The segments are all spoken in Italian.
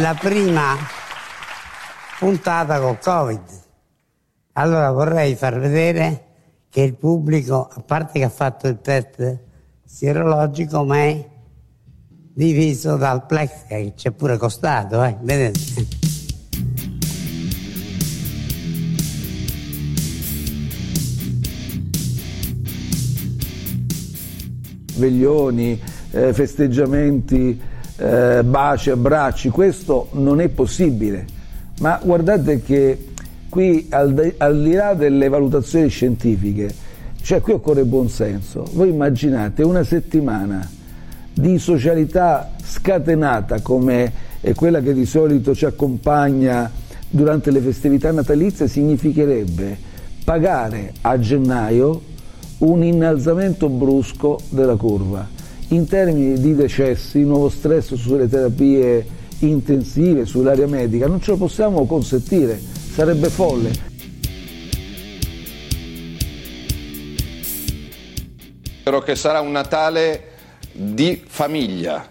la prima puntata col Covid. Allora vorrei far vedere che il pubblico, a parte che ha fatto il test sierologico, ma è diviso dal plex che ci è pure costato, eh? vedete? Veglioni, eh, festeggiamenti, eh, baci, abbracci, questo non è possibile. Ma guardate che qui al, al di là delle valutazioni scientifiche, cioè qui occorre buon senso. Voi immaginate una settimana di socialità scatenata come è quella che di solito ci accompagna durante le festività natalizie significherebbe pagare a gennaio un innalzamento brusco della curva. In termini di decessi, nuovo stress sulle terapie intensive, sull'area medica, non ce lo possiamo consentire, sarebbe folle. Spero che sarà un Natale di famiglia,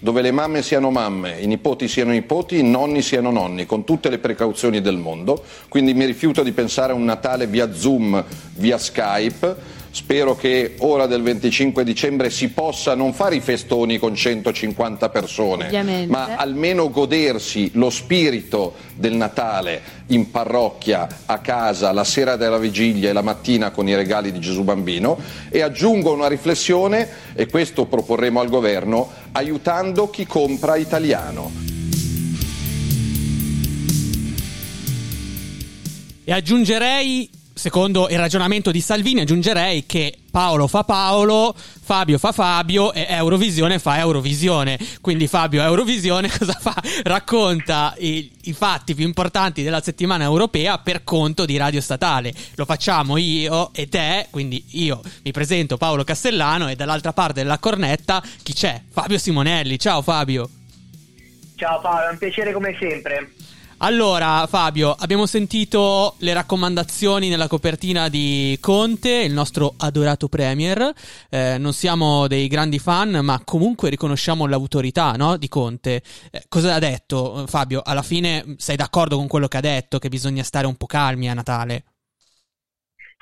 dove le mamme siano mamme, i nipoti siano nipoti, i nonni siano nonni, con tutte le precauzioni del mondo. Quindi mi rifiuto di pensare a un Natale via Zoom, via Skype. Spero che ora del 25 dicembre si possa non fare i festoni con 150 persone, Ovviamente. ma almeno godersi lo spirito del Natale in parrocchia, a casa, la sera della vigilia e la mattina con i regali di Gesù Bambino. E aggiungo una riflessione, e questo proporremo al governo, aiutando chi compra italiano. E aggiungerei, secondo il ragionamento di Salvini, aggiungerei che Paolo fa Paolo, Fabio fa Fabio e Eurovisione fa Eurovisione. Quindi Fabio Eurovisione cosa fa? Racconta i, i fatti più importanti della settimana europea per conto di Radio Statale. Lo facciamo io e te, quindi io mi presento Paolo Castellano e dall'altra parte della cornetta chi c'è? Fabio Simonelli. Ciao Fabio. Ciao Paolo, è un piacere come sempre. Allora, Fabio, abbiamo sentito le raccomandazioni nella copertina di Conte, il nostro adorato Premier. Eh, non siamo dei grandi fan, ma comunque riconosciamo l'autorità no, di Conte. Eh, cosa ha detto Fabio? Alla fine sei d'accordo con quello che ha detto, che bisogna stare un po' calmi a Natale?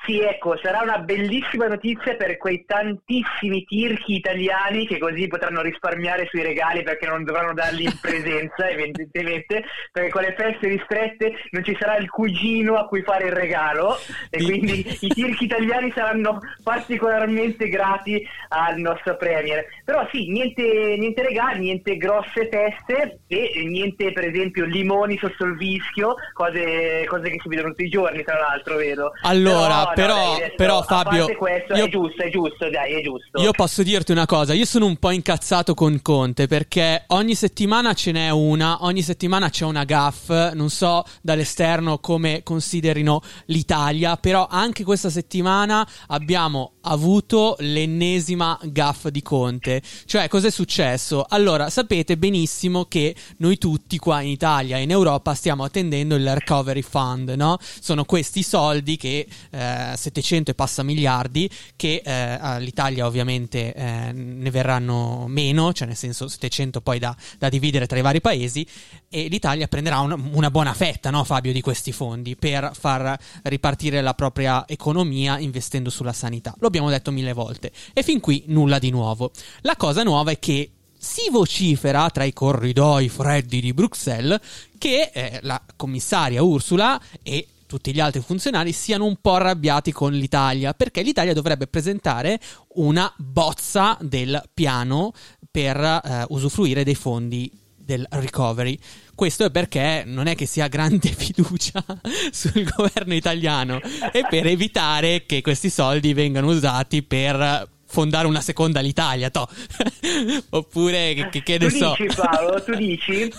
Sì, ecco, sarà una bellissima notizia per quei tantissimi tirchi italiani che così potranno risparmiare sui regali perché non dovranno darli in presenza, evidentemente, perché con le feste ristrette non ci sarà il cugino a cui fare il regalo e quindi i tirchi italiani saranno particolarmente grati al nostro Premier. Però sì, niente, niente regali, niente grosse feste e niente, per esempio, limoni sotto il vischio, cose, cose che si vedono tutti i giorni, tra l'altro, vedo. Allora, no, però, dai, però Fabio, questo, io- è giusto, è giusto, dai, è giusto. Io posso dirti una cosa, io sono un po' incazzato con Conte perché ogni settimana ce n'è una, ogni settimana c'è una gaff, non so dall'esterno come considerino l'Italia, però anche questa settimana abbiamo avuto l'ennesima gaff di Conte. Cioè, cos'è successo? Allora, sapete benissimo che noi tutti qua in Italia e in Europa stiamo attendendo il Recovery Fund, no? Sono questi soldi che eh, 700 e passa miliardi che eh, all'Italia ovviamente eh, ne verranno meno, cioè nel senso 700 poi da, da dividere tra i vari paesi e l'Italia prenderà una, una buona fetta, no Fabio, di questi fondi per far ripartire la propria economia investendo sulla sanità. Lo abbiamo detto mille volte e fin qui nulla di nuovo. La cosa nuova è che si vocifera tra i corridoi freddi di Bruxelles che eh, la commissaria Ursula e tutti gli altri funzionari siano un po' arrabbiati con l'Italia perché l'Italia dovrebbe presentare una bozza del piano per eh, usufruire dei fondi del recovery. Questo è perché non è che si ha grande fiducia sul governo italiano e per evitare che questi soldi vengano usati per fondare una seconda l'Italia, toh. oppure che, che- che ne tu so. dici Paolo, tu dici?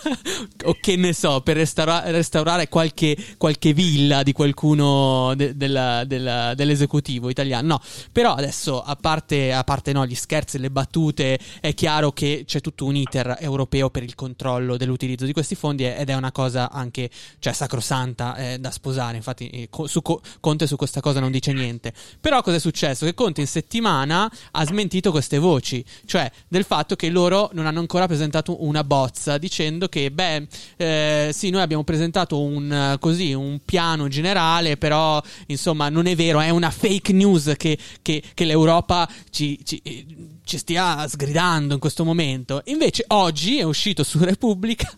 o che ne so, per restaura- restaurare qualche, qualche villa di qualcuno de- della- della- dell'esecutivo italiano. No, però adesso, a parte, a parte no, gli scherzi e le battute, è chiaro che c'è tutto un iter europeo per il controllo dell'utilizzo di questi fondi ed è una cosa anche, cioè, sacrosanta eh, da sposare. Infatti, eh, su Co- Conte su questa cosa non dice niente. Però cosa è successo? Che Conte in settimana ha smentito queste voci, cioè del fatto che loro non hanno ancora presentato una bozza dicendo che, beh, eh, sì, noi abbiamo presentato un, così, un piano generale, però insomma non è vero, è una fake news che, che, che l'Europa ci, ci, ci stia sgridando in questo momento. Invece oggi è uscito su Repubblica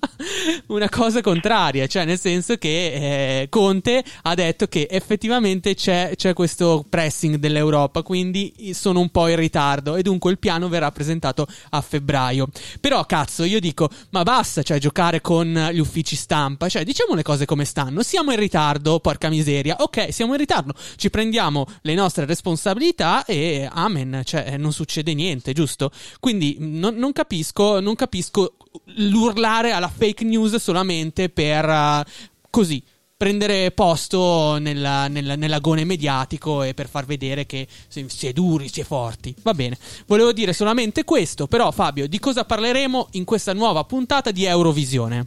una cosa contraria, cioè nel senso che eh, Conte ha detto che effettivamente c'è, c'è, questo pressing dell'Europa, quindi sono un po' in ritardo e dunque il piano verrà presentato a febbraio. Però cazzo, io dico, ma basta, cioè giocare con gli uffici stampa, cioè diciamo le cose come stanno, siamo in ritardo, porca miseria, ok, siamo in ritardo, ci prendiamo le nostre responsabilità e amen, cioè non succede niente, giusto? Quindi non, non capisco, non capisco l'urlare alla fake news solamente per uh, così prendere posto nella, nella, nell'agone mediatico e per far vedere che si, è duri, si è forti. Va bene, volevo dire solamente questo, però Fabio, di cosa parleremo in questa nuova puntata di Eurovisione?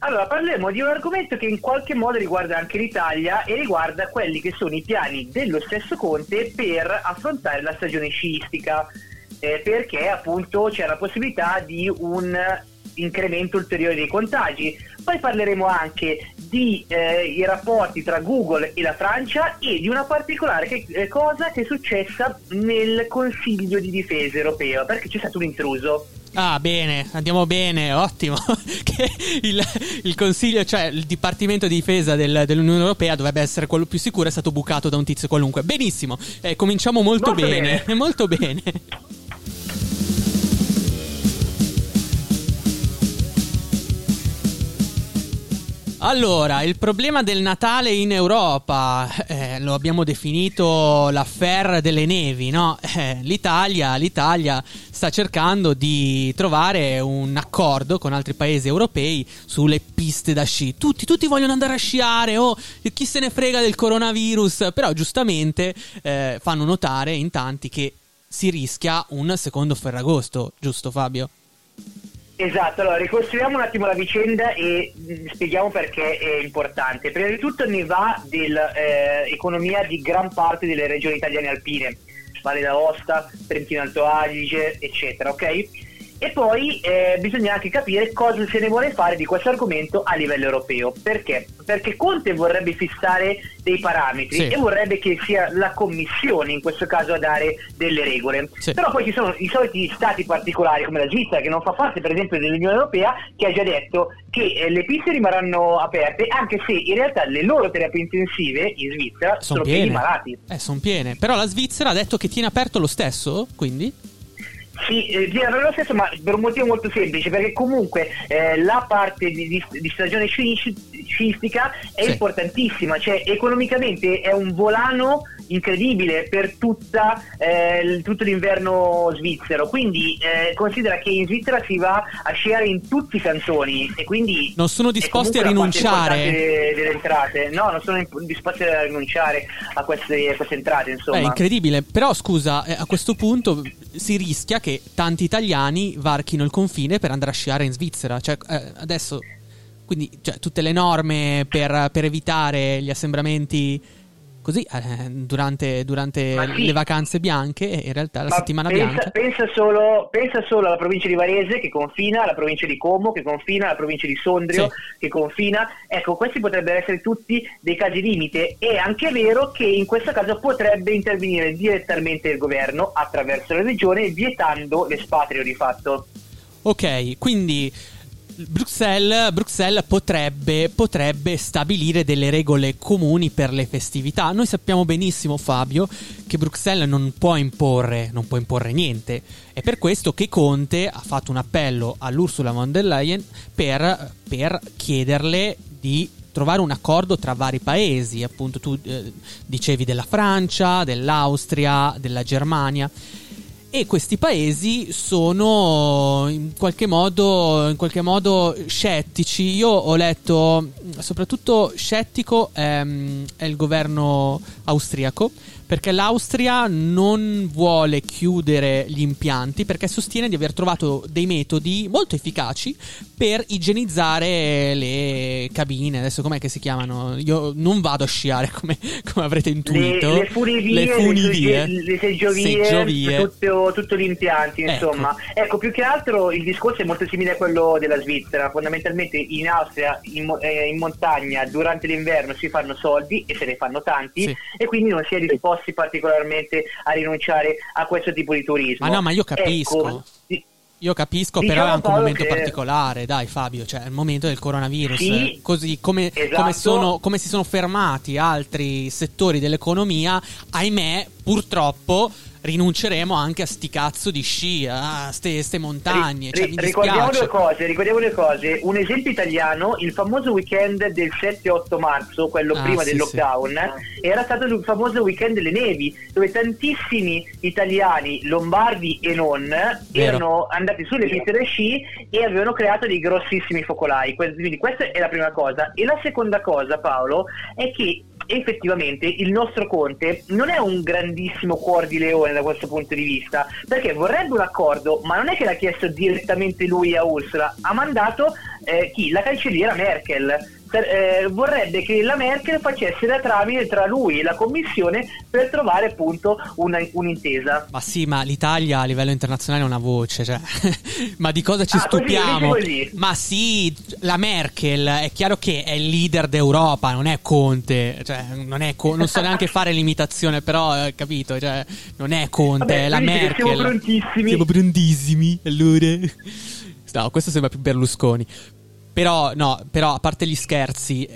Allora, parleremo di un argomento che in qualche modo riguarda anche l'Italia e riguarda quelli che sono i piani dello stesso Conte per affrontare la stagione sciistica, eh, perché appunto c'è la possibilità di un incremento ulteriore dei contagi. Poi parleremo anche di eh, i rapporti tra Google e la Francia e di una particolare che, eh, cosa che è successa nel Consiglio di difesa europeo, perché c'è stato un intruso. Ah, bene, andiamo bene, ottimo. che il, il, consiglio, cioè il Dipartimento di Difesa del, dell'Unione Europea dovrebbe essere quello più sicuro, è stato bucato da un tizio qualunque. Benissimo, eh, cominciamo molto, molto bene, bene. molto bene. Allora, il problema del Natale in Europa, eh, lo abbiamo definito l'affair delle nevi, no? Eh, L'Italia, L'Italia, sta cercando di trovare un accordo con altri paesi europei sulle piste da sci. Tutti, tutti vogliono andare a sciare, oh, chi se ne frega del coronavirus, però giustamente eh, fanno notare in tanti che si rischia un secondo Ferragosto, giusto Fabio? Esatto, allora ricostruiamo un attimo la vicenda e mm, spieghiamo perché è importante. Prima di tutto ne va dell'economia eh, di gran parte delle regioni italiane alpine, Valle d'Aosta, Trentino Alto Adige, eccetera, ok? E poi eh, bisogna anche capire cosa se ne vuole fare di questo argomento a livello europeo. Perché? Perché Conte vorrebbe fissare dei parametri sì. e vorrebbe che sia la Commissione in questo caso a dare delle regole. Sì. Però poi ci sono i soliti stati particolari come la Svizzera che non fa parte per esempio dell'Unione Europea che ha già detto che eh, le piste rimarranno aperte anche se in realtà le loro terapie intensive in Svizzera sono, sono pieni malati. Eh, sono piene. Però la Svizzera ha detto che tiene aperto lo stesso, quindi? Sì, eh, lo stesso, ma per un motivo molto semplice, perché comunque eh, la parte di, di, di stagione sciistica è sì. importantissima, cioè economicamente è un volano incredibile per tutta, eh, tutto l'inverno svizzero. Quindi eh, considera che in Svizzera si va a sciare in tutti i cantoni e quindi non sono disposti a rinunciare delle entrate. No, non sono disposti a rinunciare a queste, a queste entrate. Insomma, è incredibile. Però scusa, eh, a questo punto si rischia che tanti italiani varchino il confine per andare a sciare in Svizzera. Cioè, eh, adesso quindi cioè, tutte le norme per, per evitare gli assembramenti così eh, durante, durante sì. le vacanze bianche in realtà la Ma settimana pensa, bianca. Pensa solo, pensa solo, alla provincia di Varese che confina, alla provincia di Como che confina, alla provincia di Sondrio sì. che confina. Ecco, questi potrebbero essere tutti dei casi limite. È anche vero che in questo caso potrebbe intervenire direttamente il governo attraverso la regione vietando l'espatrio di fatto. Ok, quindi Bruxelles, Bruxelles potrebbe, potrebbe, stabilire delle regole comuni per le festività. Noi sappiamo benissimo, Fabio, che Bruxelles non può imporre, non può imporre niente. È per questo che Conte ha fatto un appello all'Ursula von der Leyen per, per chiederle di trovare un accordo tra vari paesi. Appunto, tu eh, dicevi della Francia, dell'Austria, della Germania e questi paesi sono in qualche modo, in qualche modo scettici. Io ho letto, soprattutto scettico ehm, è il governo austriaco perché l'Austria non vuole chiudere gli impianti perché sostiene di aver trovato dei metodi molto efficaci per igienizzare le cabine. Adesso com'è che si chiamano? Io non vado a sciare come, come avrete intuito. Le, le funivie, le, funivie, le, le seggiovie, seggiovie. Tutto, tutto, gli impianti, ecco. insomma. Ecco. ecco. più che altro il discorso è molto simile a quello della Svizzera. Fondamentalmente in Austria, in, eh, in montagna, durante l'inverno si fanno soldi e se ne fanno tanti sì. e quindi non si è disposti particolarmente a rinunciare a questo tipo di turismo. Ma no, ma io capisco. Ecco, io capisco, diciamo però è anche un momento che... particolare, dai Fabio, cioè è il momento del coronavirus. Sì, così come, esatto. come, sono, come si sono fermati altri settori dell'economia, ahimè, purtroppo rinunceremo anche a sti cazzo di sci, a ste, ste montagne. Ri, cioè, ri, ricordiamo due cose, ricordiamo due cose. Un esempio italiano, il famoso weekend del 7-8 marzo, quello ah, prima sì, del lockdown, sì. era stato il famoso weekend delle nevi, dove tantissimi italiani, lombardi e non, Vero. erano andati sulle piste da sci e avevano creato dei grossissimi focolai. Quindi questa è la prima cosa. E la seconda cosa, Paolo, è che effettivamente il nostro Conte non è un grandissimo cuor di leone da questo punto di vista, perché vorrebbe un accordo, ma non è che l'ha chiesto direttamente lui a Ursula, ha mandato eh, chi? La cancelliera Merkel eh, vorrebbe che la Merkel facesse da tramite tra lui e la Commissione per trovare appunto una, un'intesa. Ma sì, ma l'Italia a livello internazionale ha una voce, cioè. ma di cosa ci ah, stupiamo? Così. Ma sì, la Merkel è chiaro che è il leader d'Europa, non è Conte, cioè, non, è Co- non so neanche fare l'imitazione, però eh, capito, cioè, non è Conte, Vabbè, è la Merkel. Siamo prontissimi. Siamo prontissimi, allora. No, questo sembra più Berlusconi. Però, no, però a parte gli scherzi,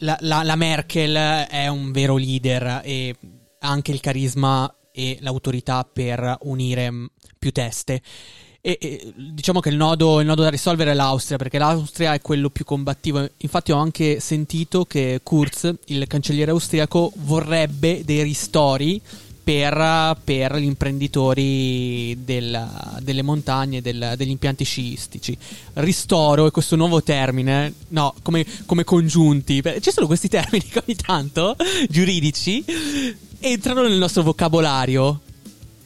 la, la, la Merkel è un vero leader e ha anche il carisma e l'autorità per unire più teste. E, e, diciamo che il nodo, il nodo, da risolvere è l'Austria, perché l'Austria è quello più combattivo. Infatti, ho anche sentito che Kurz, il cancelliere austriaco, vorrebbe dei ristori per, per gli imprenditori del, delle montagne, del, degli impianti sciistici. Ristoro è questo nuovo termine, no, come, come congiunti. Ci sono questi termini che ogni tanto, giuridici, entrano nel nostro vocabolario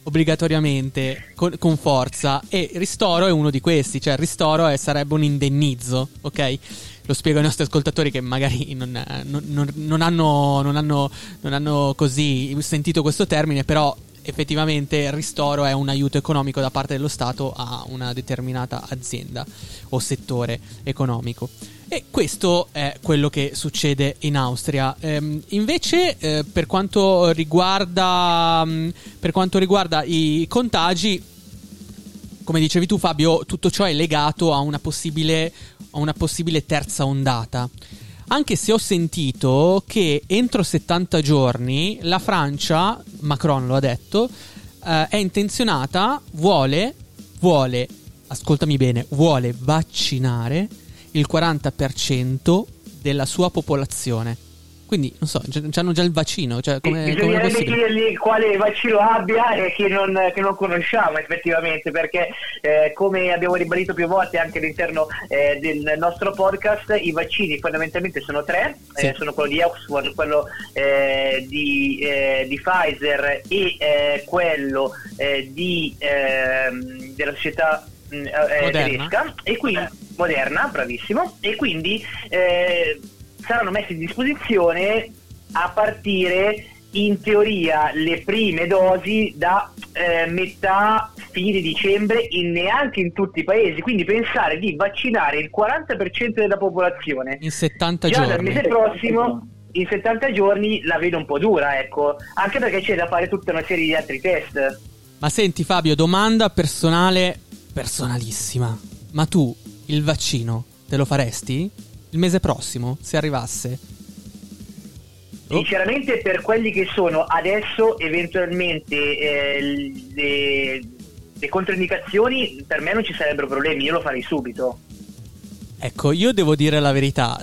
obbligatoriamente con, con, forza e ristoro è uno di questi, cioè ristoro è, sarebbe un indennizzo, ok? Lo spiego ai nostri ascoltatori che magari non, non, non, hanno, hanno, non hanno così sentito questo termine, però effettivamente il ristoro è un aiuto economico da parte dello Stato a una determinata azienda o settore economico. E questo è quello che succede in Austria. Ehm, invece, eh, per, quanto riguarda, mm, per quanto riguarda i contagi, come dicevi tu, Fabio, tutto ciò è legato a una possibile a una possibile terza ondata. Anche se ho sentito che entro 70 giorni la Francia, Macron lo ha detto, eh, è intenzionata, vuole, vuole, ascoltami bene, vuole vaccinare il 40% della sua popolazione. Quindi, non so, hanno già il vaccino. Cioè, come, Bisognerebbe chiedergli quale vaccino abbia e che non, che non conosciamo effettivamente, perché eh, come abbiamo ribadito più volte anche all'interno eh, del nostro podcast, i vaccini fondamentalmente sono tre, sì. eh, sono quello di Oxford, quello eh, di, eh, di, Pfizer e eh, quello di, ehm, della società mm, tedesca e quindi moderna, bravissimo, e quindi saranno messi a disposizione a partire in teoria le prime dosi da eh, metà fine dicembre in neanche in tutti i paesi. Quindi pensare di vaccinare il 40% della popolazione. In 70 già giorni. dal mese prossimo in 70 giorni la vedo un po' dura ecco. Anche perché c'è da fare tutta una serie di altri test. Ma senti Fabio domanda personale personalissima. Ma tu il vaccino te lo faresti? Il mese prossimo, se arrivasse? Oh. Sinceramente, per quelli che sono adesso, eventualmente eh, le, le controindicazioni, per me non ci sarebbero problemi, io lo farei subito. Ecco, io devo dire la verità.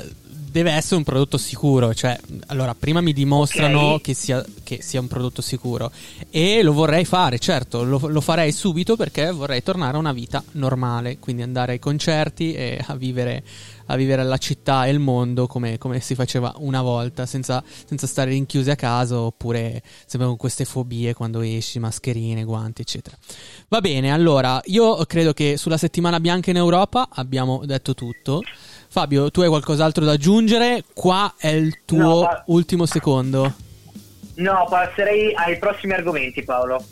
Deve essere un prodotto sicuro, cioè, allora, prima mi dimostrano Ok. che, sia, che sia un prodotto sicuro e lo vorrei fare, certo, lo, lo farei subito perché vorrei tornare a una vita normale, quindi andare ai concerti e a vivere, a vivere la città e il mondo come, come si faceva una volta, senza, senza stare rinchiusi a casa oppure sempre con queste fobie quando esci, mascherine, guanti, eccetera. Va bene, allora, io credo che sulla settimana bianca in Europa abbiamo detto tutto. Fabio, tu hai qualcos'altro da aggiungere? Qua è il tuo No, ma- ultimo secondo. No, passerei ai prossimi argomenti, Paolo.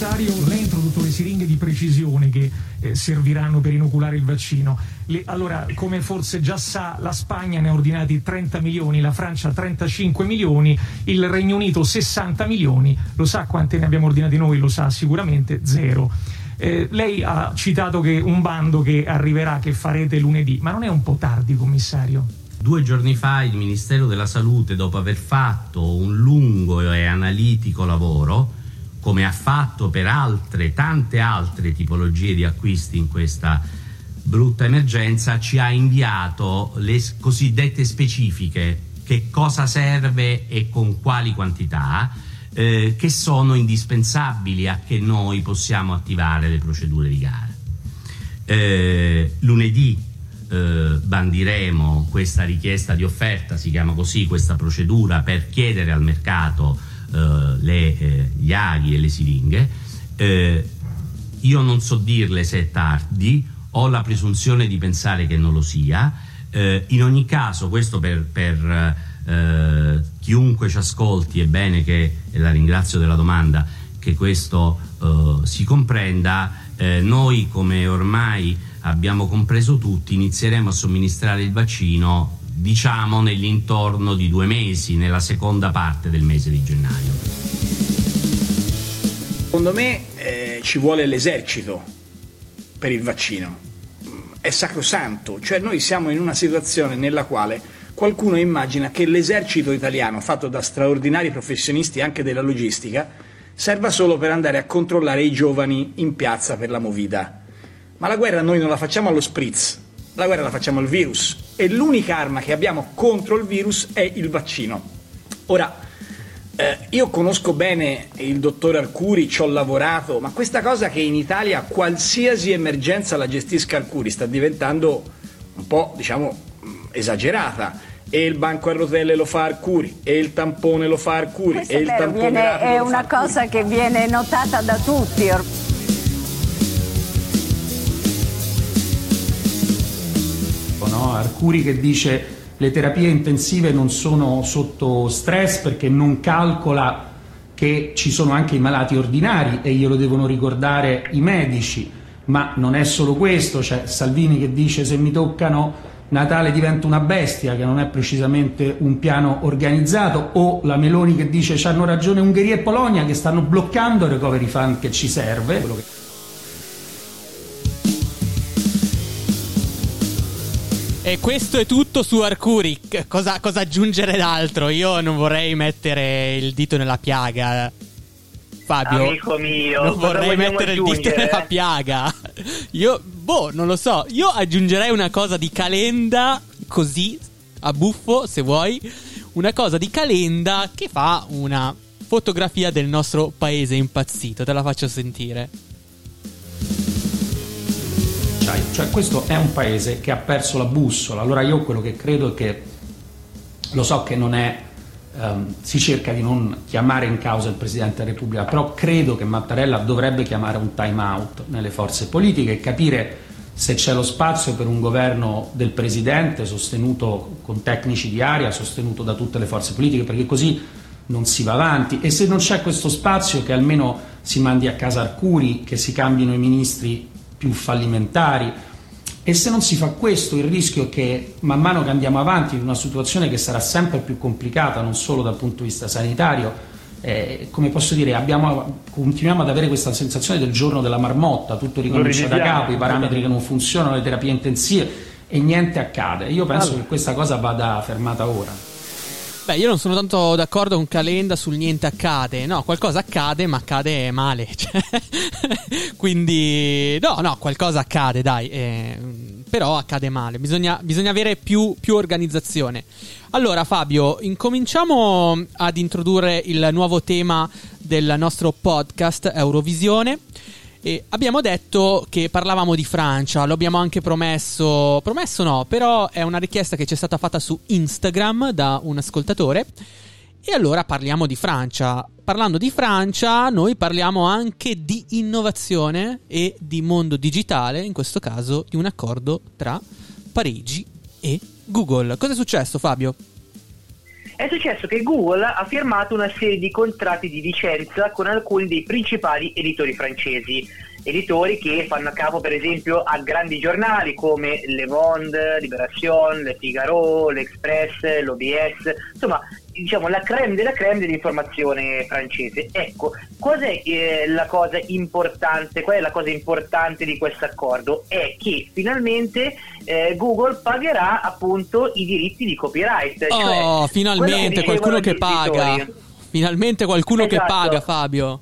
Necessario reintrodutto le siringhe di precisione che eh, serviranno per inoculare il vaccino. Le- allora, come forse già sa, la Spagna ne ha ordinati 30 milioni, la Francia 35 milioni, il Regno Unito 60 milioni. Lo sa quante ne abbiamo ordinati noi? Lo sa sicuramente, zero. Eh, lei ha citato un bando che arriverà, che farete lunedì, ma non è un po' tardi, commissario? Due giorni fa il Ministero della Salute, dopo aver fatto un lungo e analitico lavoro, come ha fatto per altre, tante altre tipologie di acquisti in questa brutta emergenza, ci ha inviato le cosiddette specifiche, che cosa serve e con quali quantità, eh, che sono indispensabili a che noi possiamo attivare le procedure di gara. Eh, lunedì eh, bandiremo questa richiesta di offerta, si chiama così questa procedura, per chiedere al mercato le, eh, gli aghi e le siringhe. Eh, io non so dirle se è tardi, ho la presunzione di pensare che non lo sia. Eh, in ogni caso, questo per, per, eh, chiunque ci ascolti, è bene che, e la ringrazio della domanda, che questo eh, si comprenda. Eh, noi, come ormai abbiamo compreso tutti, inizieremo a somministrare il vaccino, diciamo, nell'intorno di due mesi, nella seconda parte del mese di gennaio. Secondo me eh, ci vuole l'esercito per il vaccino. È sacrosanto, cioè noi siamo in una situazione nella quale qualcuno immagina che l'esercito italiano, fatto da straordinari professionisti anche della logistica, serva solo per andare a controllare i giovani in piazza per la movida. Ma la guerra noi non la facciamo allo spritz, la guerra la facciamo al virus e l'unica arma che abbiamo contro il virus è il vaccino. Ora, eh, io conosco bene il dottor Arcuri, ci ho lavorato, ma questa cosa che in Italia qualsiasi emergenza la gestisca Arcuri sta diventando un po', diciamo, esagerata. E il banco a rotelle lo fa Arcuri, e il tampone lo fa Arcuri, Questo e il vero, tampone viene- è una cosa che viene notata da tutti. or- Arcuri che dice le terapie intensive non sono sotto stress perché non calcola che ci sono anche i malati ordinari e glielo devono ricordare i medici, ma non è solo questo, c'è Salvini che dice se mi toccano Natale diventa una bestia, che non è precisamente un piano organizzato, o la Meloni che dice c'hanno ragione Ungheria e Polonia che stanno bloccando il recovery fund che ci serve. E questo è tutto su Arcuri. C- Cosa, cosa aggiungere d'altro? Io non vorrei mettere il dito nella piaga. Fabio, Amico mio, non vorrei mettere il dito nella piaga. Io, boh, non lo so. Io aggiungerei una cosa di Calenda, così, a buffo, se vuoi. Una cosa di Calenda che fa una fotografia del nostro paese impazzito. Te la faccio sentire. Cioè, cioè, questo è un paese che ha perso la bussola. Allora io quello che credo è che lo so che non è ehm, si cerca di non chiamare in causa il Presidente della Repubblica, però credo che Mattarella dovrebbe chiamare un time out nelle forze politiche e capire se c'è lo spazio per un governo del Presidente sostenuto con tecnici di aria, sostenuto da tutte le forze politiche, perché così non si va avanti e se non c'è questo spazio che almeno si mandi a casa Arcuri, che si cambino i ministri più fallimentari. E se non si fa questo il rischio è che man mano che andiamo avanti in una situazione che sarà sempre più complicata non solo dal punto di vista sanitario eh, come posso dire abbiamo, continuiamo ad avere questa sensazione del giorno della marmotta tutto ricomincia da capo i parametri che non funzionano le terapie intensive e niente accade. Io penso Allora. che questa cosa vada fermata ora Beh, io non sono tanto d'accordo con Calenda sul niente accade. No, qualcosa accade, ma accade male. Cioè, quindi, no, no, qualcosa accade, dai. Eh, però accade male. Bisogna, bisogna avere più, più organizzazione. Allora, Fabio, incominciamo ad introdurre il nuovo tema del nostro podcast Eurovisione. E abbiamo detto che parlavamo di Francia, lo abbiamo anche promesso, promesso no, però è una richiesta che ci è stata fatta su Instagram da un ascoltatore. E allora parliamo di Francia. Parlando di Francia, noi parliamo anche di innovazione e di mondo digitale, in questo caso di un accordo tra Parigi e Google. Cosa è successo, Fabio? È successo che Google ha firmato una serie di contratti di licenza con alcuni dei principali editori francesi. Editori che fanno capo per esempio a grandi giornali come Le Monde, Libération, Le Figaro, L'Express, l'OBS, insomma diciamo la creme della creme dell'informazione francese. Ecco, qual è eh, la cosa importante? Qual è la cosa importante di questo accordo? È che finalmente eh, Google pagherà appunto i diritti di copyright. Cioè oh, finalmente qualcuno che paga. Finalmente qualcuno esatto. che paga, Fabio.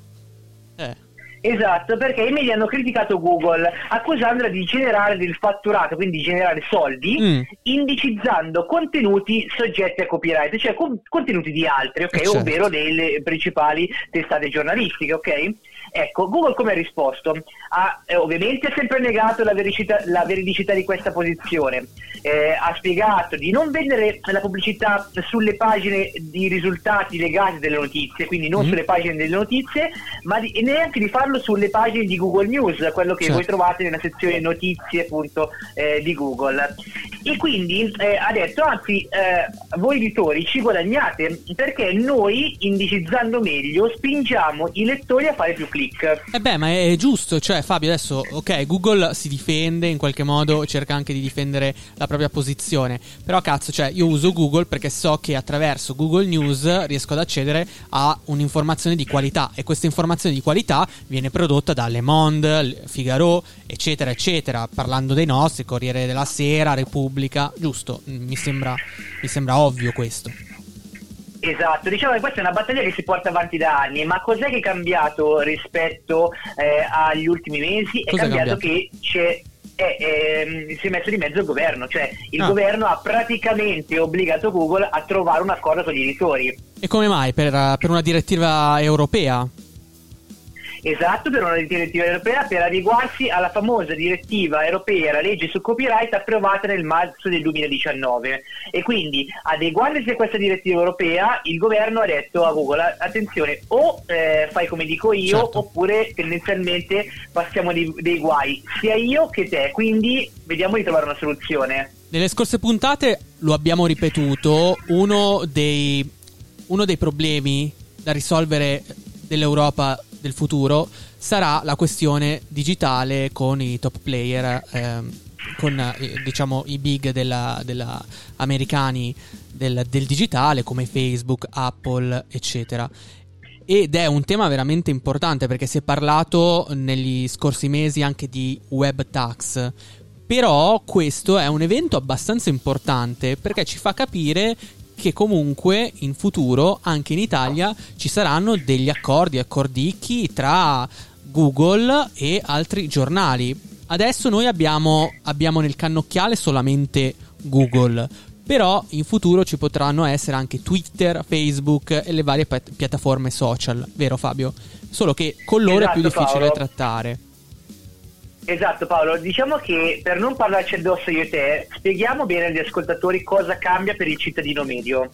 Eh. Esatto, perché i media hanno criticato Google accusandola di generare del fatturato, quindi di generare soldi, mm. indicizzando contenuti soggetti a copyright, cioè con- contenuti di altri, ok? Certo. Ovvero delle principali testate giornalistiche, ok? Ecco, Google come ha risposto? Ha eh, ovviamente sempre negato la veridicità, la veridicità di questa posizione, eh, ha spiegato di non vendere la pubblicità sulle pagine di risultati legati delle notizie, quindi non mm. sulle pagine delle notizie, ma di, neanche di farlo sulle pagine di Google News, quello che certo. voi trovate nella sezione notizie appunto eh, di Google. E quindi eh, ha detto, anzi, eh, voi editori ci guadagnate perché noi, indicizzando meglio, spingiamo i lettori a fare più click click. Eh beh, ma è giusto, cioè Fabio adesso, ok, Google si difende in qualche modo, cerca anche di difendere la propria posizione, però cazzo, cioè io uso Google perché so che attraverso Google News riesco ad accedere a un'informazione di qualità e questa informazione di qualità viene prodotta da Le Monde, Figaro, eccetera, eccetera, parlando dei nostri, Corriere della Sera, Repubblica, giusto, mi sembra, mi sembra ovvio questo. Esatto, diciamo che questa è una battaglia che si porta avanti da anni, ma cos'è che è cambiato rispetto eh, agli ultimi mesi? È cambiato, cambiato, che c'è è, è, si è messo di mezzo il governo, cioè il ah. governo ha praticamente obbligato Google a trovare un accordo con gli editori. E come mai? Per, per una direttiva europea? Esatto, per una direttiva europea per adeguarsi alla famosa direttiva europea, la legge sul copyright approvata nel marzo del 2019. E quindi, adeguandosi a questa direttiva europea, il governo ha detto a Google: attenzione, o eh, fai come dico io, certo. oppure tendenzialmente passiamo dei, dei guai, sia io che te. Quindi, vediamo di trovare una soluzione. Nelle scorse puntate lo abbiamo ripetuto, uno dei, uno dei problemi da risolvere dell'Europa del futuro sarà la questione digitale con i top player, ehm, con eh, diciamo i big della, della americani del, del digitale come Facebook, Apple, eccetera ed è un tema veramente importante perché si è parlato negli scorsi mesi anche di web tax. Però questo è un evento abbastanza importante perché ci fa capire che comunque in futuro anche in Italia ci saranno degli accordi, accordicchi tra Google e altri giornali. Adesso noi abbiamo, abbiamo nel cannocchiale solamente Google, però in futuro ci potranno essere anche Twitter, Facebook e le varie piattaforme social, vero Fabio? Solo che con loro esatto, è più esatto, difficile Paolo. trattare. Esatto Paolo, diciamo che per non parlarci addosso io e te, spieghiamo bene agli ascoltatori cosa cambia per il cittadino medio.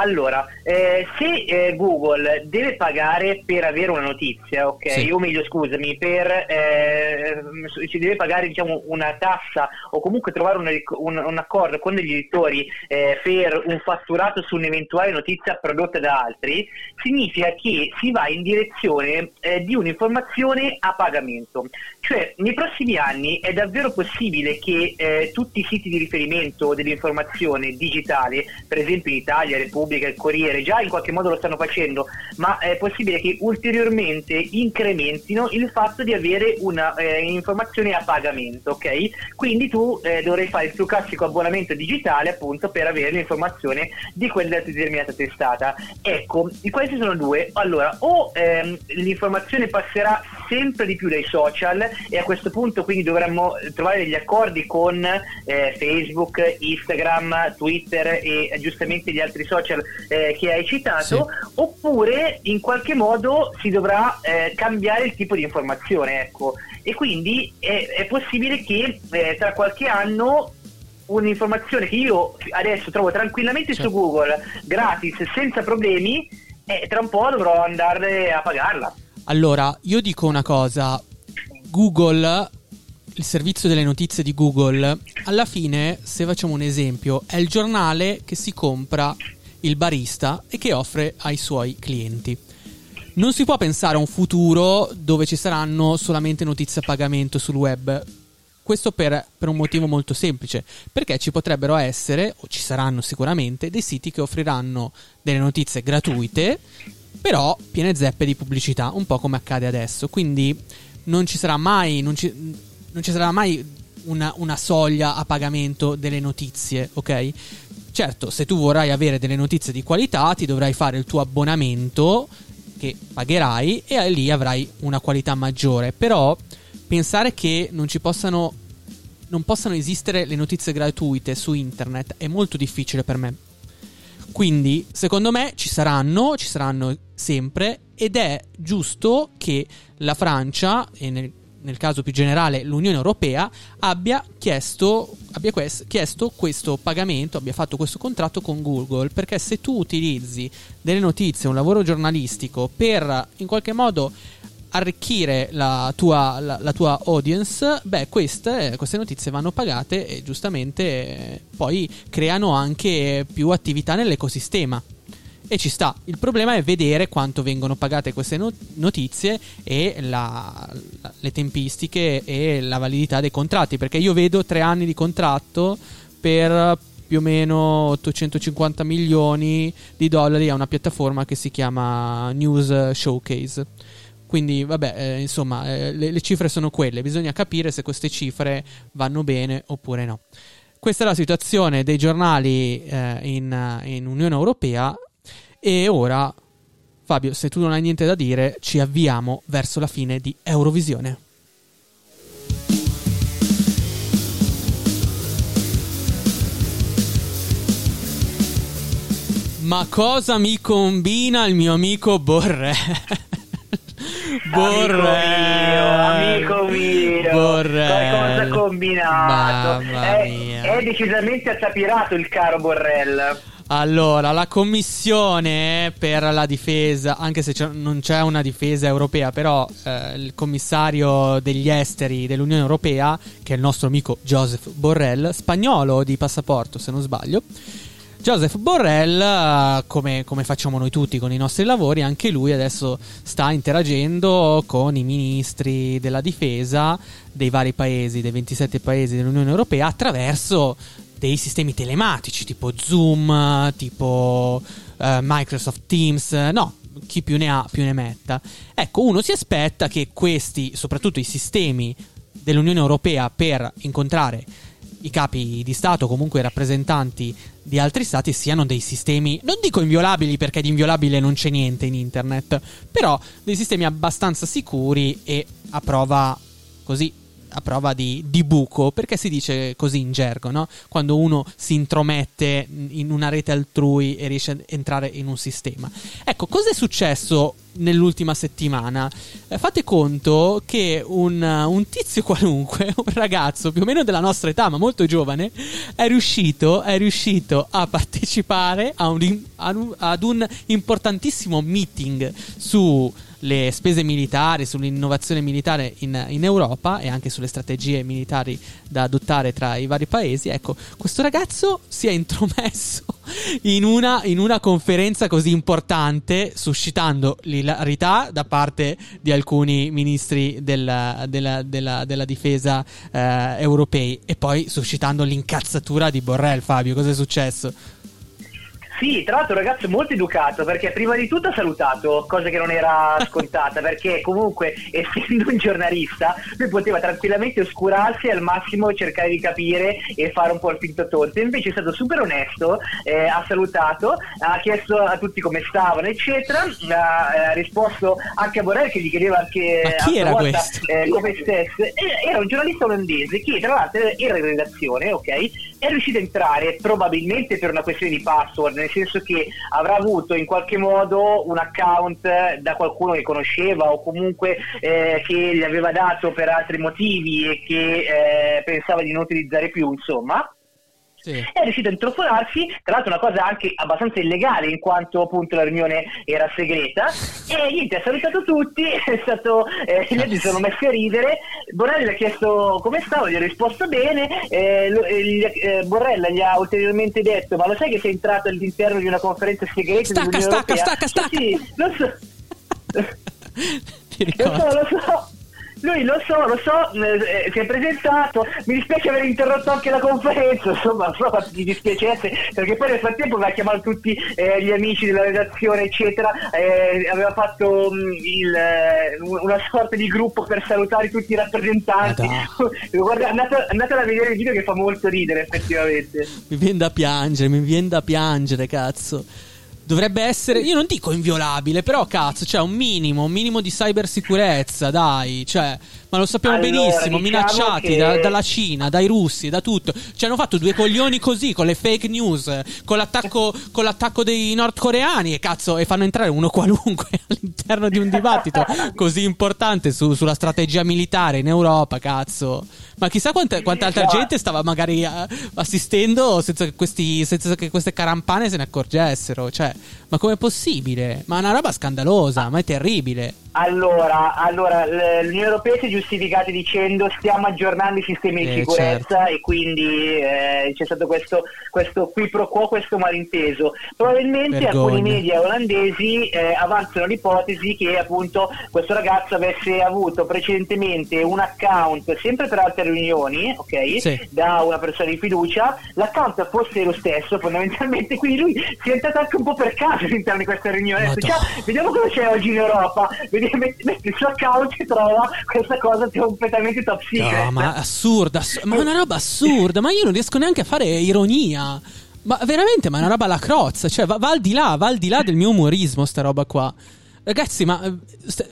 Allora, eh, se eh, Google deve pagare per avere una notizia, ok? Sì. O meglio, scusami, per eh, si deve pagare diciamo, una tassa o comunque trovare un, un, un accordo con degli editori eh, per un fatturato su un'eventuale notizia prodotta da altri, significa che si va in direzione eh, di un'informazione a pagamento. Cioè, nei prossimi anni è davvero possibile che eh, tutti i siti di riferimento dell'informazione digitale, per esempio in Italia, Repubblica, il Corriere, già in qualche modo lo stanno facendo, ma è possibile che ulteriormente incrementino il fatto di avere una eh, a pagamento, ok? Quindi tu eh, dovrai fare il tuo classico abbonamento digitale appunto per avere l'informazione di quella determinata testata. Ecco, questi sono due. Allora, o ehm, l'informazione passerà sempre di più dai social e a questo punto quindi dovremmo trovare degli accordi con eh, Facebook, Instagram, Twitter e eh, giustamente gli altri social eh, che hai citato, sì. oppure in qualche modo si dovrà eh, cambiare il tipo di informazione, ecco. E quindi è, è possibile che eh, tra qualche anno un'informazione che io adesso trovo tranquillamente certo. su Google gratis senza problemi e tra un po' dovrò andare a pagarla. Allora, io dico una cosa, Google, il servizio delle notizie di Google, alla fine, se facciamo un esempio, è il giornale che si compra il barista e che offre ai suoi clienti. Non si può pensare a un futuro dove ci saranno solamente notizie a pagamento sul web. Questo per, per, un motivo molto semplice, perché ci potrebbero essere, o ci saranno sicuramente, dei siti che offriranno delle notizie gratuite però piene zeppe di pubblicità, un po' come accade adesso. Quindi non ci sarà mai, non ci, non ci sarà mai una, una, soglia a pagamento delle notizie, ok? Certo, se tu vorrai avere delle notizie di qualità, ti dovrai fare il tuo abbonamento che pagherai e lì avrai una qualità maggiore. Però pensare che non ci possano non possano esistere le notizie gratuite su internet è molto difficile per me. Quindi, secondo me, ci saranno, ci saranno sempre ed è giusto che la Francia, e nel, nel caso più generale l'Unione Europea, abbia, chiesto, abbia quest, chiesto questo pagamento, abbia fatto questo contratto con Google, perché se tu utilizzi delle notizie, un lavoro giornalistico per in qualche modo arricchire la tua, la, la tua audience, beh, queste, queste, notizie vanno pagate e giustamente eh, poi creano anche più attività nell'ecosistema. E ci sta. Il problema è vedere quanto vengono pagate queste notizie e la, la, le tempistiche e la validità dei contratti. Perché io vedo tre anni di contratto per più o meno 850 milioni di dollari a una piattaforma che si chiama News Showcase quindi, vabbè, eh, insomma, eh, le, le, cifre sono quelle. Bisogna capire se queste cifre vanno bene oppure no. Questa è la situazione dei giornali eh, in, in Unione Europea. E ora, Fabio, se tu non hai niente da dire, ci avviamo verso la fine di Eurovisione. Ma cosa mi combina il mio amico Borré? Borrell. Amico mio Borrell. Cosa combinato? È, è, decisamente attapirato il caro Borrell allora, la commissione per la difesa, anche se c'è, non c'è una difesa europea, però eh, il commissario degli esteri dell'Unione Europea, che è il nostro amico Joseph Borrell, spagnolo di passaporto se non sbaglio, Joseph Borrell, come, come, facciamo noi tutti con i nostri lavori, anche lui adesso sta interagendo con i ministri della difesa dei vari paesi, dei 27 paesi dell'Unione Europea, attraverso dei sistemi telematici tipo Zoom, tipo uh, Microsoft Teams, no, chi più ne ha più ne metta. Ecco, uno si aspetta che questi, soprattutto i sistemi dell'Unione Europea per incontrare i capi di Stato, comunque i rappresentanti di altri stati, siano dei sistemi, non dico inviolabili perché di inviolabile non c'è niente in internet, però dei sistemi abbastanza sicuri e a prova così a prova di, di, buco, perché si dice così in gergo, no? Quando uno si intromette in una rete altrui e riesce a entrare in un sistema. Ecco, cosa è successo nell'ultima settimana? Eh, fate conto che un, un, tizio qualunque, un ragazzo più o meno della nostra età, ma molto giovane, è riuscito, è riuscito a partecipare a un, ad un importantissimo meeting su le spese militari, sull'innovazione militare in, in, Europa e anche sulle strategie militari da adottare tra i vari paesi. Ecco, questo ragazzo si è intromesso in una, in una conferenza così importante, suscitando l'ilarità da parte di alcuni ministri della, della, della, della difesa eh, europei e poi suscitando l'incazzatura di Borrell. Fabio, cosa è successo? Sì, tra l'altro un ragazzo molto educato perché prima di tutto ha salutato, cosa che non era scontata perché comunque essendo un giornalista lui poteva tranquillamente oscurarsi e al massimo cercare di capire e fare un po' il finto tonto, invece è stato super onesto, eh, ha salutato, ha chiesto a tutti come stavano eccetera, ha, ha risposto anche a Borrell che gli chiedeva anche Ma chi a era volta, questo? eh, come stesse, era un giornalista olandese che tra l'altro era in redazione, ok? È riuscito a entrare probabilmente per una questione di password, nel senso che avrà avuto in qualche modo un account da qualcuno che conosceva o comunque eh, che gli aveva dato per altri motivi e che eh, pensava di non utilizzare più, insomma è riuscito a intrufolarsi, tra l'altro una cosa anche abbastanza illegale in quanto appunto la riunione era segreta e niente, ha salutato tutti, è stato, eh, gli si sono messi a ridere, Borrell gli ha chiesto come stavo, gli ha risposto bene, eh, lo- eh, gli- eh, Borrell gli ha ulteriormente detto ma lo sai che sei entrato all'interno di una conferenza segreta Stacca, dell'Unione stacca, Europea? stacca, Sì, Sì, lo so. Ti Lo ricordo. so, lo so. Lui lo so, lo so, eh, eh, si è presentato, mi dispiace aver interrotto anche la conferenza, insomma, so mi dispiacesse, perché poi nel frattempo aveva chiamato tutti eh, gli amici della redazione, eccetera, eh, aveva fatto mh, il, eh, una sorta di gruppo per salutare tutti i rappresentanti. Guarda, andate, a vedere il video che fa molto ridere effettivamente. Mi viene da piangere, mi viene da piangere, cazzo. Dovrebbe essere, io non dico inviolabile, però cazzo, c'è un minimo, un minimo di cybersicurezza, dai, cioè, ma lo sappiamo Allora, benissimo, diciamo minacciati che- da- dalla Cina, dai russi, da tutto. Ci hanno fatto due coglioni così, con le fake news, con l'attacco, con l'attacco dei nordcoreani e cazzo, e fanno entrare uno qualunque all'interno di un dibattito così importante su- sulla strategia militare in Europa, cazzo. Ma chissà quanta, quanta altra gente stava magari eh, assistendo senza che, questi, senza che queste carampane se ne accorgessero. Cioè, ma com'è possibile? Ma è una roba scandalosa, ma è terribile. Allora, allora, l'Unione Europea si è giustificata dicendo stiamo aggiornando i sistemi di Eh, sicurezza e quindi eh, c'è stato questo, questo qui pro quo, questo malinteso. Probabilmente Vergogna. alcuni media olandesi eh, avanzano l'ipotesi che appunto questo ragazzo avesse avuto precedentemente un account sempre per altre riunioni, ok? Sì. Da una persona di fiducia, l'account fosse lo stesso fondamentalmente, quindi lui si è entrato anche un po' per caso all'interno di questa riunione. "Ciao, vediamo cosa c'è oggi in Europa, vediamo, metti, suo account e trova questa cosa completamente top secret. No, ma assurda, ass- ma è una roba assurda, ma io non riesco neanche a fare ironia. Ma veramente, ma è una roba alla crozza, cioè va, va al di là, va al di là del mio umorismo sta roba qua. Ragazzi, ma eh,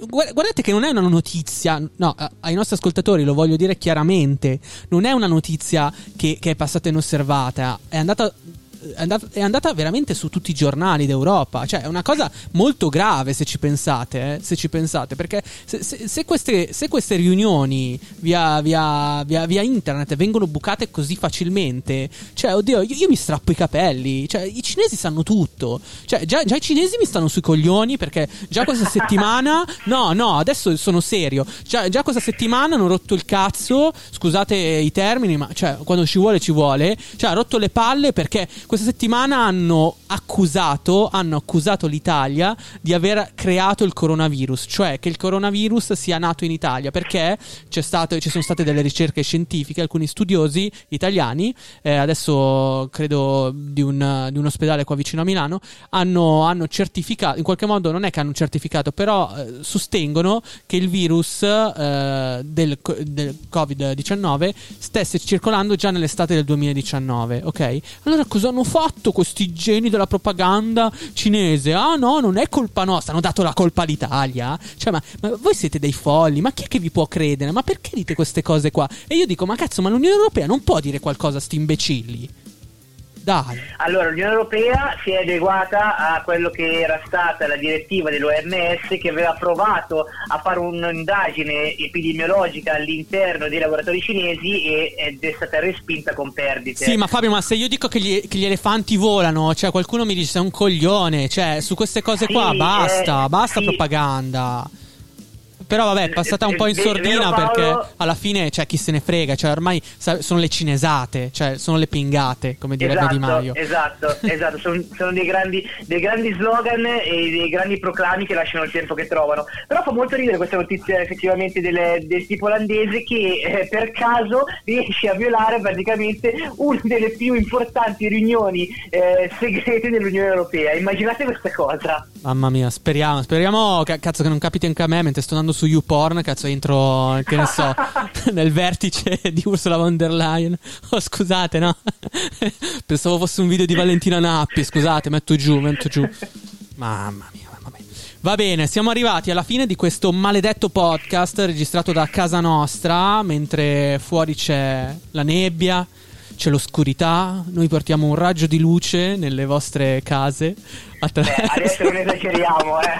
guardate che non è una notizia, no, ai nostri ascoltatori lo voglio dire chiaramente, non è una notizia che, che è passata inosservata, è andata, è andata, è andata veramente su tutti i giornali d'Europa, cioè è una cosa molto grave se ci pensate, eh, se ci pensate, perché se, se- se queste, se queste riunioni via, via- via- via internet vengono bucate così facilmente, cioè oddio, io, io mi strappo i capelli, cioè i cinesi sanno tutto, cioè già, già i cinesi mi stanno sui coglioni perché già questa settimana, no, no, adesso sono serio, già, già questa settimana hanno rotto il cazzo, scusate i termini, ma cioè quando ci vuole ci vuole, cioè ha rotto le palle perché questa settimana hanno accusato, hanno accusato l'Italia di aver creato il coronavirus, cioè che il coronavirus sia nato in Italia, perché stato, ci sono state delle ricerche scientifiche, alcuni studiosi italiani, eh, adesso credo di un, di un ospedale qua vicino a Milano, hanno, hanno certificato, in qualche modo non è che hanno certificato, però eh, sostengono che il virus eh, del, del Covid-19 stesse circolando già nell'estate del 2019, ok? Allora cosa hanno fatto questi geni della propaganda cinese? Ah no, non è colpa nostra, hanno dato la colpa all'Italia. Cioè, ma, ma voi siete dei folli, ma chi è che vi può credere? Ma perché dite queste cose qua? E io dico, ma cazzo, ma l'Unione Europea non può dire qualcosa a sti imbecilli? Dai. Allora, l'Unione Europea si è adeguata a quello che era stata la direttiva dell'OMS che aveva provato a fare un'indagine epidemiologica all'interno dei laboratori cinesi e- ed è stata respinta con perdite. Sì, ma Fabio, ma se io dico che gli, che gli elefanti volano, cioè qualcuno mi dice sei un coglione, cioè su queste cose qua Sì, basta, eh, basta sì. propaganda. Però vabbè, è passata un po' in sordina perché alla fine, cioè, chi se ne frega, cioè, ormai sono le cinesate, cioè, sono le pingate, come direbbe esatto, Di Maio. Esatto, esatto, sono, sono dei, grandi, dei, grandi, slogan e dei grandi proclami che lasciano il tempo che trovano. Però fa molto ridere questa notizia effettivamente del, del tipo olandese che eh, per caso riesce a violare praticamente una delle più importanti riunioni eh, segrete dell'Unione Europea. Immaginate questa cosa. Mamma mia, speriamo, speriamo cazzo che non capiti anche a me mentre sto andando su YouPorn, cazzo entro, che ne so, nel vertice di Ursula von der Leyen. Oh, scusate, no? Pensavo fosse un video di Valentina Nappi, scusate, metto giù, metto giù. Mamma mia. Va bene, siamo arrivati alla fine di questo maledetto podcast registrato da casa nostra, mentre fuori c'è la nebbia, c'è l'oscurità, noi portiamo un raggio di luce nelle vostre case Attraverso... Beh, adesso non esageriamo, eh.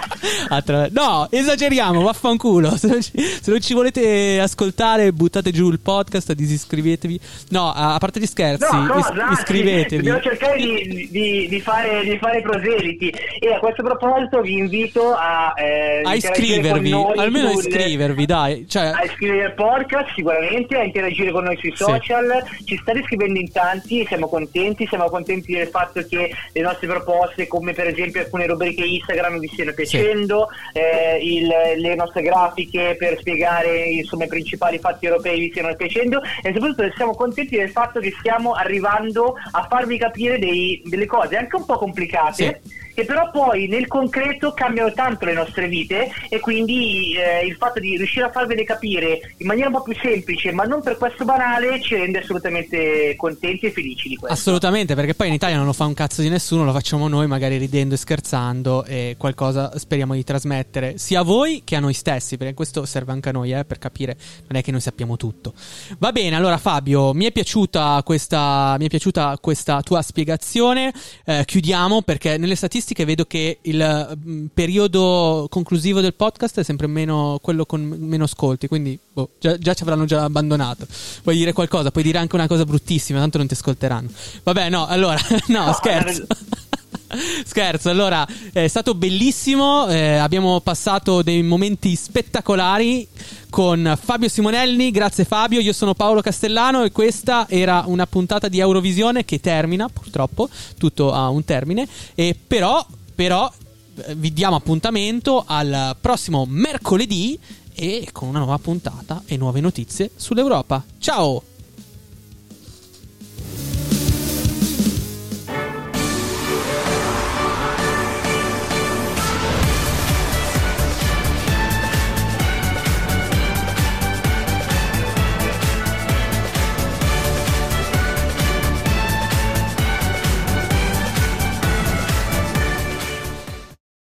Attra... No, esageriamo, vaffanculo. Se non, ci, se non ci volete ascoltare, buttate giù il podcast, disiscrivetevi. No, a, parte gli scherzi, no, is- iscrivetevi. Dobbiamo cercare di, di, di, fare, di fare proseliti. E a questo proposito vi invito a, eh, a iscrivervi, almeno a iscrivervi, dai. Cioè... A iscrivervi al podcast, sicuramente, a interagire con noi sui social. Sì. Ci state scrivendo in tanti, siamo contenti. Siamo contenti del fatto che le nostre proposte, come per esempio alcune rubriche Instagram vi stiano piacendo, sì. eh, il, le nostre grafiche per spiegare insomma, i principali fatti europei vi stiano piacendo e soprattutto siamo contenti del fatto che stiamo arrivando a farvi capire dei, delle cose anche un po' complicate. Sì che però poi nel concreto cambiano tanto le nostre vite e quindi eh, il fatto di riuscire a farvele capire in maniera un po' più semplice ma non per questo banale ci rende assolutamente contenti e felici di questo. Assolutamente, perché poi in Italia non lo fa un cazzo di nessuno, lo facciamo noi magari ridendo e scherzando e qualcosa speriamo di trasmettere sia a voi che a noi stessi, perché questo serve anche a noi eh, per capire, non è che noi sappiamo tutto. Va bene, allora Fabio, mi è piaciuta questa, mi è piaciuta questa tua spiegazione, eh, chiudiamo perché nelle statistiche statistiche vedo che il mm, periodo conclusivo del podcast è sempre meno quello con meno ascolti, quindi boh, già, già, ci avranno già abbandonato. Vuoi dire qualcosa? Puoi dire anche una cosa bruttissima, tanto non ti ascolteranno. Vabbè, no, allora, no, scherzo. Scherzo, allora è stato bellissimo, eh, abbiamo passato dei momenti spettacolari con Fabio Simonelli, grazie Fabio, io sono Paolo Castellano e questa era una puntata di Eurovisione che termina purtroppo, tutto ha un termine, e però, però eh, vi diamo appuntamento al prossimo mercoledì e con una nuova puntata e nuove notizie sull'Europa. Ciao!